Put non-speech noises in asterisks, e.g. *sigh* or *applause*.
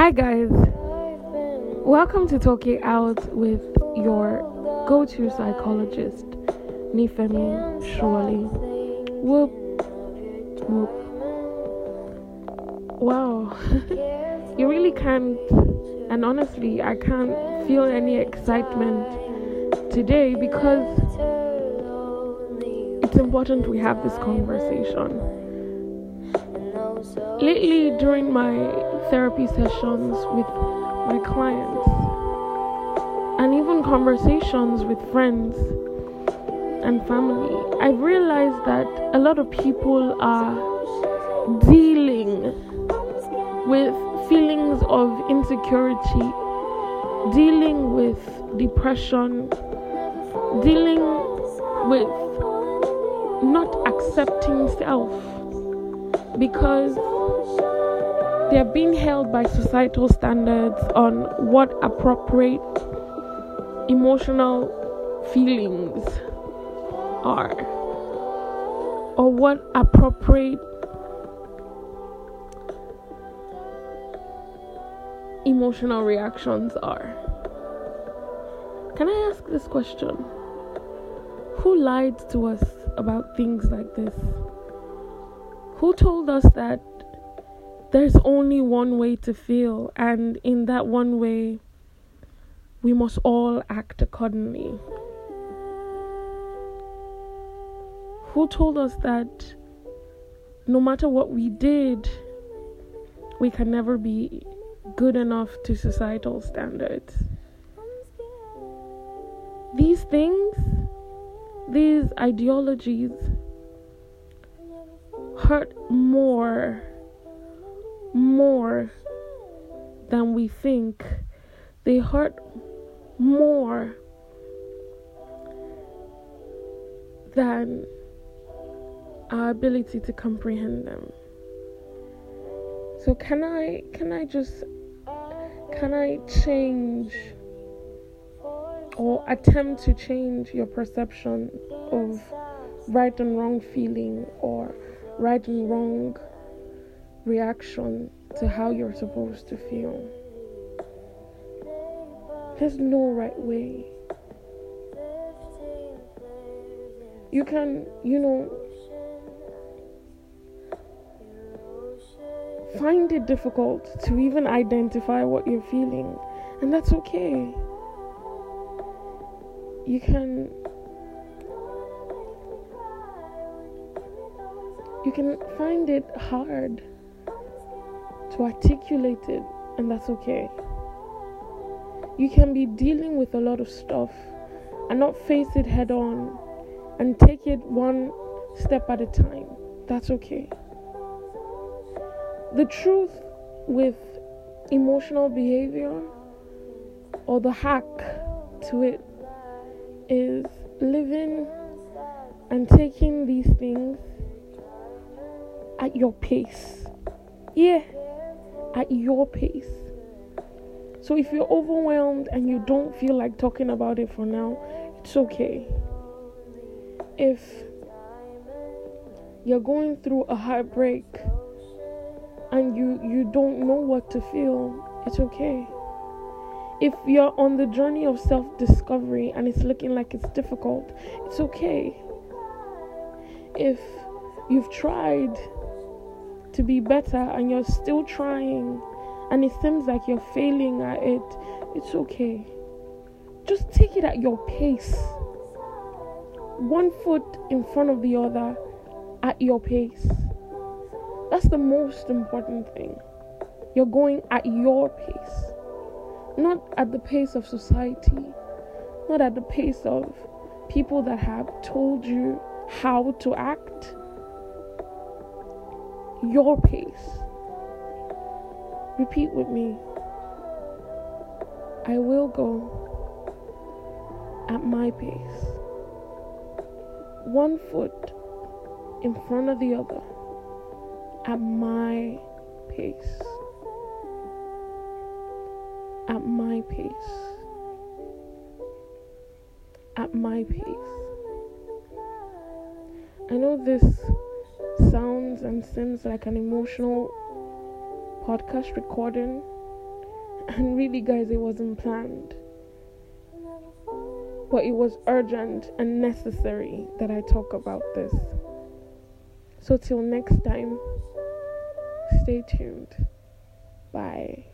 Hi, guys. Welcome to Talking Out with your go to psychologist, Nifemi Shirley. Whoop, whoop. Wow. *laughs* you really can't, and honestly, I can't feel any excitement today because it's important we have this conversation. Lately, during my therapy sessions with my clients, and even conversations with friends and family, I've realized that a lot of people are dealing with feelings of insecurity, dealing with depression, dealing with not accepting self because they're being held by societal standards on what appropriate emotional feelings are or what appropriate emotional reactions are. Can I ask this question? Who lied to us about things like this? Who told us that there's only one way to feel, and in that one way, we must all act accordingly? Who told us that no matter what we did, we can never be good enough to societal standards? These things, these ideologies, hurt more, more than we think. They hurt more than our ability to comprehend them. So can I can I just can I change or attempt to change your perception of right and wrong feeling or right and wrong reaction to how you're supposed to feel? There's no right way. You can, you know, find it difficult to even identify what you're feeling, and that's okay. You can you can find it hard to articulate it, and that's okay. You can be dealing with a lot of stuff and not face it head on and take it one step at a time. That's okay. The truth with emotional behavior or the hack to it is living and taking these things at your pace. Yeah, at your pace. So if you're overwhelmed and you don't feel like talking about it for now, it's okay. If you're going through a heartbreak and you you don't know what to feel, it's okay. If you're on the journey of self-discovery and it's looking like it's difficult, it's okay. If you've tried to be better and you're still trying and it seems like you're failing at it, it's okay. just take it at your pace. One foot in front of the other at your pace. That's the most important thing. You're going at your pace, not at the pace of society, not at the pace of people that have told you how to act. Your pace. Repeat with me. I will go at my pace. One foot in front of the other at my pace. At my pace. At my pace. I know this sounds and seems like an emotional podcast recording, and really, guys, it wasn't planned. But it was urgent and necessary that I talk about this. So, till next time, stay tuned. Bye.